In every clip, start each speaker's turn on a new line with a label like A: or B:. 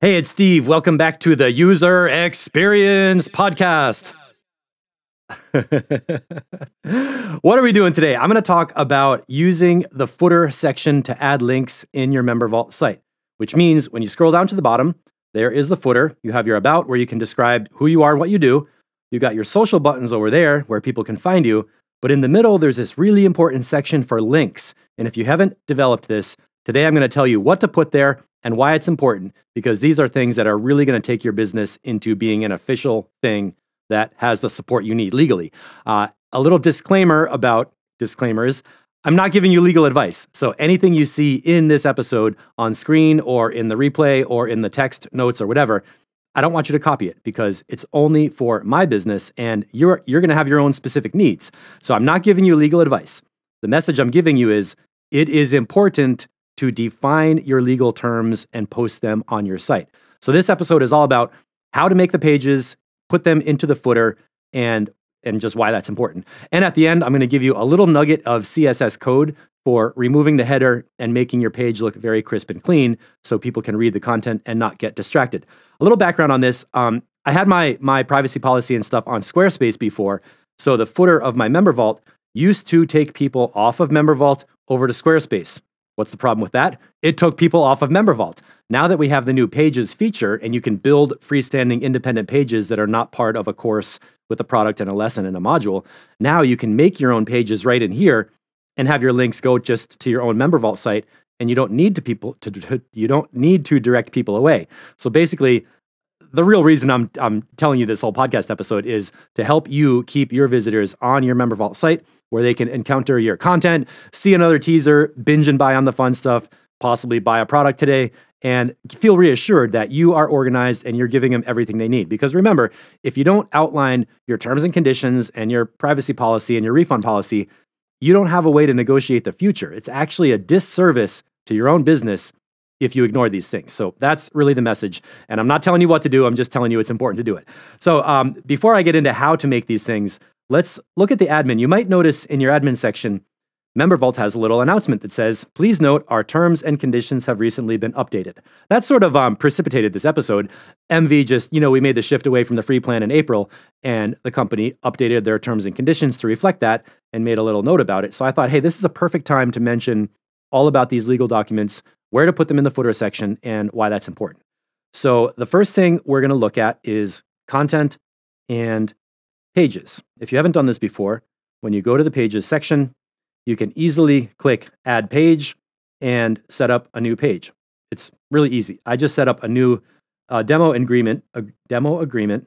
A: Hey, it's Steve. Welcome back to the User Experience Podcast. what are we doing today? I'm going to talk about using the footer section to add links in your Member Vault site, which means when you scroll down to the bottom, there is the footer. You have your About where you can describe who you are and what you do. You got your social buttons over there where people can find you. But in the middle, there's this really important section for links. And if you haven't developed this, today I'm going to tell you what to put there and why it's important because these are things that are really going to take your business into being an official thing that has the support you need legally. Uh, a little disclaimer about disclaimers. I'm not giving you legal advice. So anything you see in this episode on screen or in the replay or in the text notes or whatever, I don't want you to copy it because it's only for my business and you're you're going to have your own specific needs. So I'm not giving you legal advice. The message I'm giving you is it is important to define your legal terms and post them on your site. So this episode is all about how to make the pages, put them into the footer, and and just why that's important. And at the end, I'm going to give you a little nugget of CSS code for removing the header and making your page look very crisp and clean so people can read the content and not get distracted. A little background on this. Um, I had my, my privacy policy and stuff on Squarespace before. So the footer of my member vault used to take people off of member vault over to Squarespace. What's the problem with that? It took people off of Member Vault. Now that we have the new Pages feature and you can build freestanding independent pages that are not part of a course with a product and a lesson and a module, now you can make your own pages right in here and have your links go just to your own Member Vault site and you don't need to people to, to you don't need to direct people away. So basically the real reason I'm I'm telling you this whole podcast episode is to help you keep your visitors on your Member Vault site where they can encounter your content, see another teaser, binge and buy on the fun stuff, possibly buy a product today, and feel reassured that you are organized and you're giving them everything they need. Because remember, if you don't outline your terms and conditions and your privacy policy and your refund policy, you don't have a way to negotiate the future. It's actually a disservice to your own business if you ignore these things. So that's really the message. And I'm not telling you what to do, I'm just telling you it's important to do it. So um, before I get into how to make these things, let's look at the admin. You might notice in your admin section, MemberVault has a little announcement that says, please note our terms and conditions have recently been updated. That sort of um, precipitated this episode. MV just, you know, we made the shift away from the free plan in April, and the company updated their terms and conditions to reflect that and made a little note about it. So I thought, hey, this is a perfect time to mention all about these legal documents where to put them in the footer section, and why that's important. So, the first thing we're going to look at is content and pages. If you haven't done this before, when you go to the pages section, you can easily click add page and set up a new page. It's really easy. I just set up a new uh, demo agreement, a demo agreement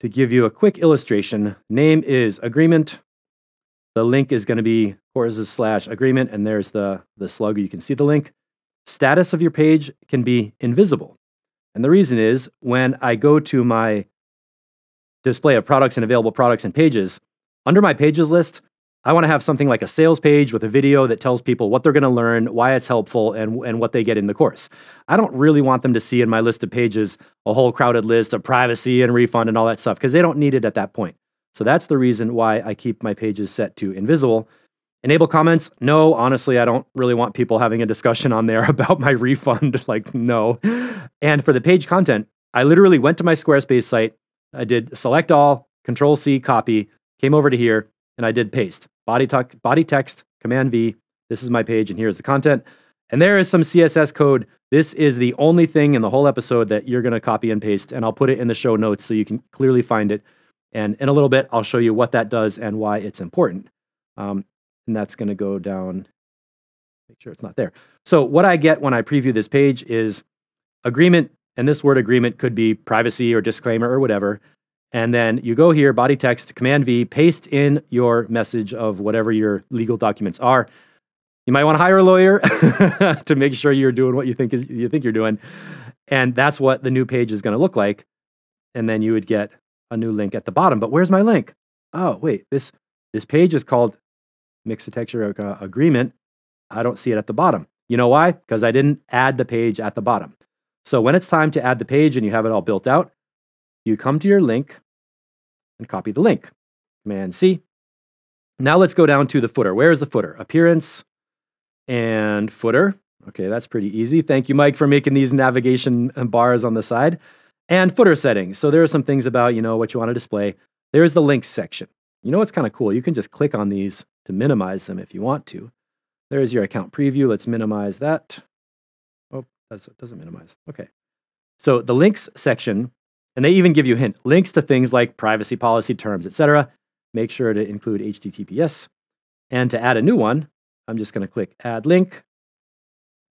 A: to give you a quick illustration. Name is agreement. The link is going to be courses slash agreement, and there's the, the slug. You can see the link status of your page can be invisible. And the reason is when I go to my display of products and available products and pages, under my pages list, I want to have something like a sales page with a video that tells people what they're going to learn, why it's helpful, and, and what they get in the course. I don't really want them to see in my list of pages a whole crowded list of privacy and refund and all that stuff because they don't need it at that point. So that's the reason why I keep my pages set to invisible Enable comments? No, honestly, I don't really want people having a discussion on there about my refund. like, no. And for the page content, I literally went to my Squarespace site. I did select all, control C, copy, came over to here, and I did paste. Body, body text, command V. This is my page, and here's the content. And there is some CSS code. This is the only thing in the whole episode that you're going to copy and paste, and I'll put it in the show notes so you can clearly find it. And in a little bit, I'll show you what that does and why it's important. Um, and that's going to go down. Make sure it's not there. So what I get when I preview this page is agreement, and this word agreement could be privacy or disclaimer or whatever. And then you go here, body text, Command V, paste in your message of whatever your legal documents are. You might want to hire a lawyer to make sure you're doing what you think is you think you're doing. And that's what the new page is going to look like. And then you would get a new link at the bottom. But where's my link? Oh, wait, this this page is called Mixtext uh, agreement, I don't see it at the bottom. You know why? Because I didn't add the page at the bottom. So when it's time to add the page and you have it all built out, you come to your link and copy the link. Command C. Now let's go down to the footer. Where is the footer? Appearance and footer. Okay, that's pretty easy. Thank you, Mike, for making these navigation bars on the side. And footer settings. So there are some things about, you know, what you want to display. There's the links section. You know what's kind of cool? You can just click on these to minimize them if you want to. There's your account preview. Let's minimize that. Oh, that doesn't minimize. Okay. So the links section, and they even give you a hint, links to things like privacy policy terms, etc. Make sure to include HTTPS. And to add a new one, I'm just going to click add link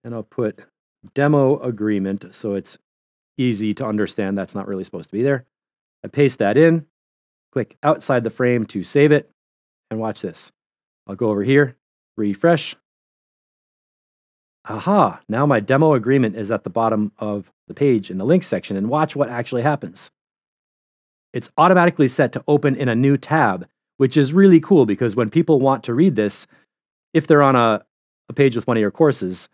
A: and I'll put demo agreement so it's easy to understand that's not really supposed to be there. I paste that in, click outside the frame to save it, and watch this. I'll go over here, refresh. Aha, now my demo agreement is at the bottom of the page in the links section, and watch what actually happens. It's automatically set to open in a new tab, which is really cool because when people want to read this, if they're on a, a page with one of your courses,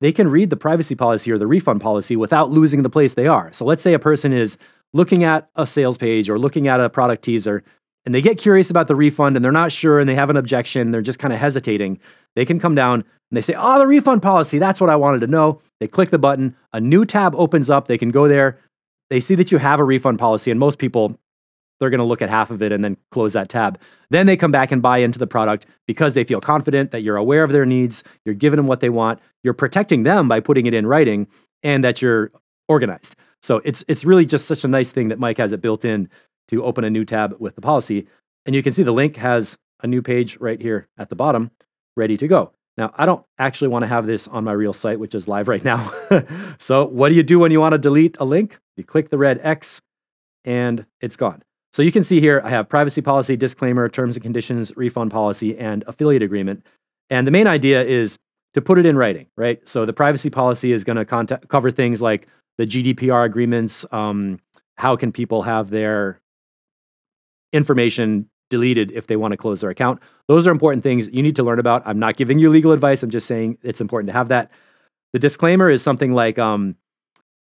A: they can read the privacy policy or the refund policy without losing the place they are. So let's say a person is looking at a sales page or looking at a product teaser and they get curious about the refund and they're not sure and they have an objection, they're just kind of hesitating. They can come down and they say, Oh, the refund policy, that's what I wanted to know. They click the button, a new tab opens up, they can go there. They see that you have a refund policy, and most people they're going to look at half of it and then close that tab. Then they come back and buy into the product because they feel confident that you're aware of their needs, you're giving them what they want, you're protecting them by putting it in writing, and that you're organized. So it's it's really just such a nice thing that Mike has it built in to open a new tab with the policy. And you can see the link has a new page right here at the bottom, ready to go. Now, I don't actually want to have this on my real site, which is live right now. so, what do you do when you want to delete a link? You click the red X and it's gone. So you can see here, I have privacy policy, disclaimer, terms and conditions, refund policy, and affiliate agreement. And the main idea is to put it in writing, right? So the privacy policy is going to cover things like the GDPR agreements. Um, how can people have their information deleted if they want to close their account? Those are important things you need to learn about. I'm not giving you legal advice. I'm just saying it's important to have that. The disclaimer is something like, um,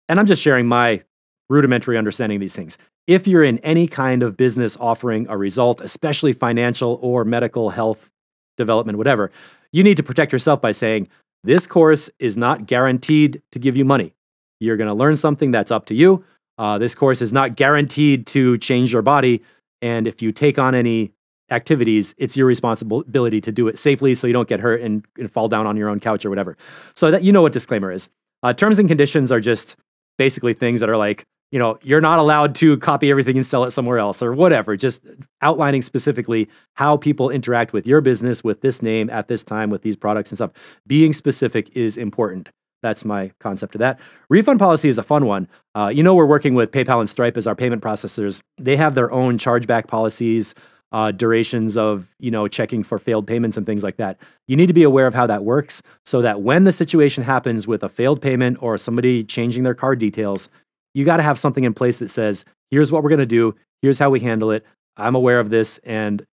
A: and I'm just sharing my rudimentary understanding of these things if you're in any kind of business offering a result, especially financial or medical health development, whatever, you need to protect yourself by saying, this course is not guaranteed to give you money. You're going to learn something that's up to you. Uh, this course is not guaranteed to change your body. And if you take on any activities, it's your responsibility to do it safely so you don't get hurt and, and fall down on your own couch or whatever. So that you know what disclaimer is. Uh, terms and conditions are just basically things that are like, you know, you're not allowed to copy everything and sell it somewhere else or whatever. Just outlining specifically how people interact with your business with this name at this time with these products and stuff. Being specific is important. That's my concept of that. Refund policy is a fun one. Uh, you know, we're working with PayPal and Stripe as our payment processors. They have their own chargeback policies, uh, durations of you know checking for failed payments and things like that. You need to be aware of how that works, so that when the situation happens with a failed payment or somebody changing their card details, you got to have something in place that says, here's what we're going to do, here's how we handle it. I'm aware of this and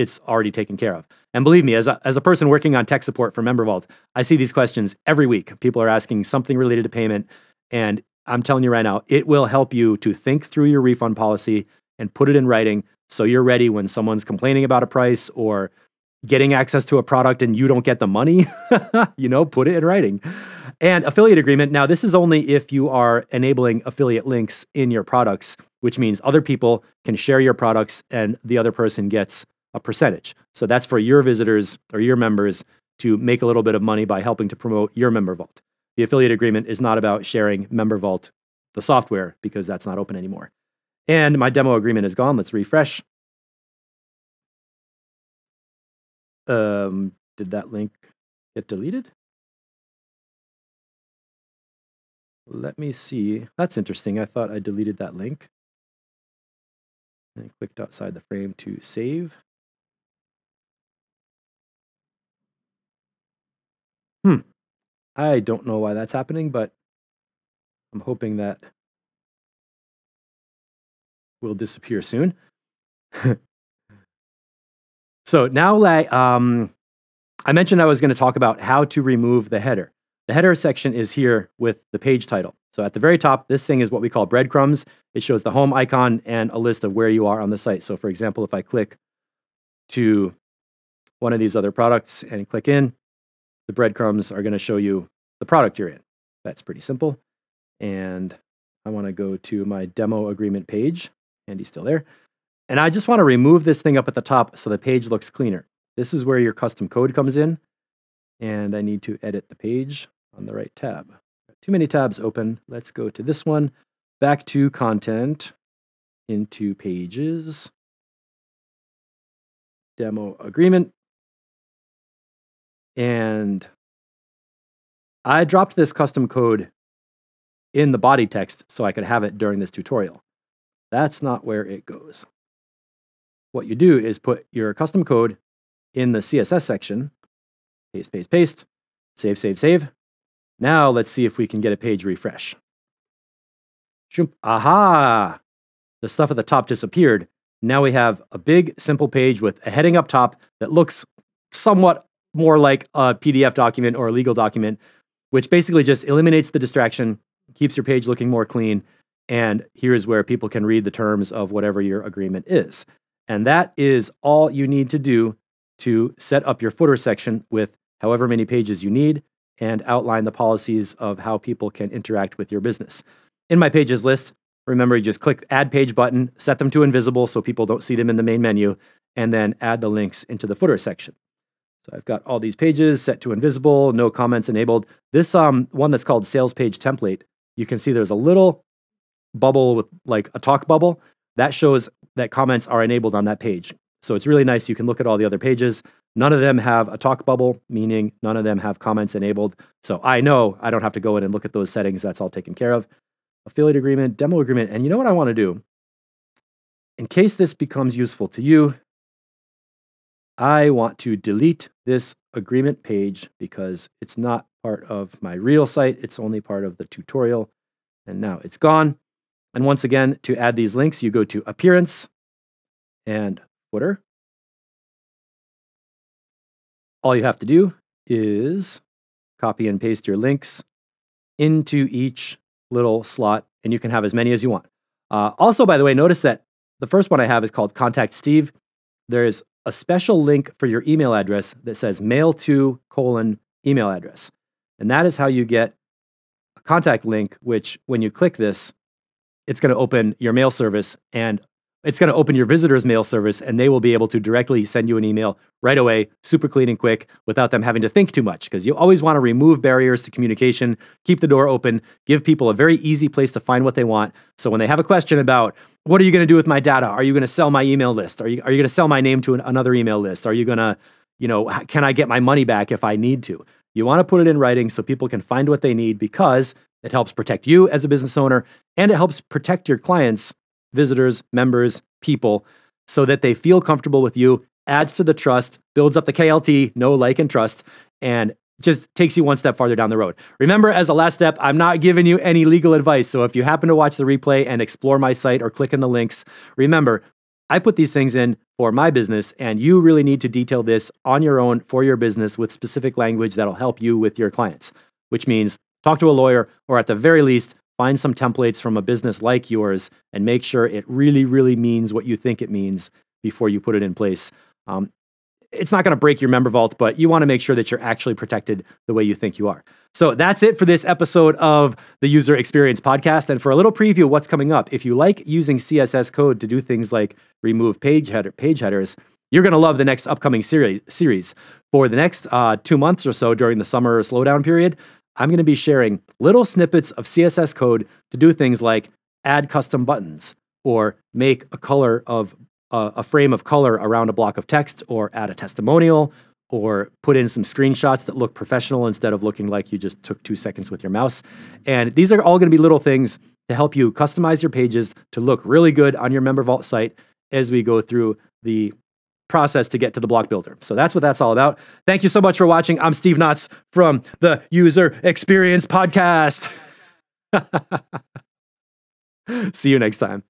A: it's already taken care of. And believe me, as a, as a person working on tech support for MemberVault, I see these questions every week. People are asking something related to payment. And I'm telling you right now, it will help you to think through your refund policy and put it in writing so you're ready when someone's complaining about a price or getting access to a product and you don't get the money. you know, put it in writing. And affiliate agreement. Now, this is only if you are enabling affiliate links in your products, which means other people can share your products and the other person gets a percentage. So that's for your visitors or your members to make a little bit of money by helping to promote your member vault. The affiliate agreement is not about sharing member vault, the software, because that's not open anymore. And my demo agreement is gone. Let's refresh. Um, did that link get deleted? Let me see. That's interesting. I thought I deleted that link. And I clicked outside the frame to save. Hmm. I don't know why that's happening, but I'm hoping that will disappear soon. so now, like, um, I mentioned I was going to talk about how to remove the header. The header section is here with the page title. So at the very top, this thing is what we call breadcrumbs. It shows the home icon and a list of where you are on the site. So for example, if I click to one of these other products and click in, the breadcrumbs are going to show you the product you're in. That's pretty simple. And I want to go to my demo agreement page. Andy's still there. And I just want to remove this thing up at the top so the page looks cleaner. This is where your custom code comes in. And I need to edit the page on the right tab. Too many tabs open. Let's go to this one. Back to content, into pages, demo agreement. And I dropped this custom code in the body text so I could have it during this tutorial. That's not where it goes. What you do is put your custom code in the CSS section, paste, paste, paste, save, save, save. Now let's see if we can get a page refresh. Aha! The stuff at the top disappeared. Now we have a big, simple page with a heading up top that looks somewhat more like a PDF document or a legal document, which basically just eliminates the distraction, keeps your page looking more clean, and here's where people can read the terms of whatever your agreement is. And that is all you need to do to set up your footer section with however many pages you need and outline the policies of how people can interact with your business. In my pages list, remember you just click add page button, set them to invisible so people don't see them in the main menu, and then add the links into the footer section. So I've got all these pages set to invisible, no comments enabled. This um, one that's called sales page template, you can see there's a little bubble with like a talk bubble. That shows that comments are enabled on that page. So it's really nice. You can look at all the other pages. None of them have a talk bubble, meaning none of them have comments enabled. So I know I don't have to go in and look at those settings. That's all taken care of. Affiliate agreement, demo agreement. And you know what I want to do? In case this becomes useful to you, I want to delete this agreement page because it's not part of my real site. It's only part of the tutorial. And now it's gone. And once again, to add these links, you go to Appearance and Footer. All you have to do is copy and paste your links into each little slot, and you can have as many as you want. Uh, also, by the way, notice that the first one I have is called Contact Steve. There's a special link for your email address that says mail to colon email address. And that is how you get a contact link, which when you click this, it's going to open your mail service and it's going to open your visitor's mail service and they will be able to directly send you an email right away, super clean and quick, without them having to think too much. Because you always want to remove barriers to communication, keep the door open, give people a very easy place to find what they want. So when they have a question about, what are you going to do with my data? Are you going to sell my email list? Are you, are you going to sell my name to an, another email list? Are you going to, you know, can I get my money back if I need to? You want to put it in writing so people can find what they need because it helps protect you as a business owner and it helps protect your clients, visitors, members, people so that they feel comfortable with you, adds to the trust, builds up the KLT, know, like, and trust, and just takes you one step farther down the road. Remember, as a last step, I'm not giving you any legal advice. So if you happen to watch the replay and explore my site or click in the links, remember, I put these things in for my business, and you really need to detail this on your own for your business with specific language that'll help you with your clients, which means talk to a lawyer, or at the very least, find some templates from a business like yours and make sure it really, really means what you think it means before you put it in place. Um, it's not going to break your member vault, but you want to make sure that you're actually protected the way you think you are. So that's it for this episode of the User Experience Podcast. And for a little preview what's coming up, if you like using CSS code to do things like remove page header page headers, you're going to love the next upcoming series. Series for the next uh, two months or so during the summer slowdown period. I'm going to be sharing little snippets of CSS code to do things like add custom buttons or make a color of uh, a frame of color around a block of text or add a testimonial or put in some screenshots that look professional instead of looking like you just took two seconds with your mouse. And these are all going to be little things to help you customize your pages to look really good on your Member Vault site as we go through the process to get to the block builder. So that's what that's all about. Thank you so much for watching. I'm Steve Knots from the User Experience Podcast. See you next time.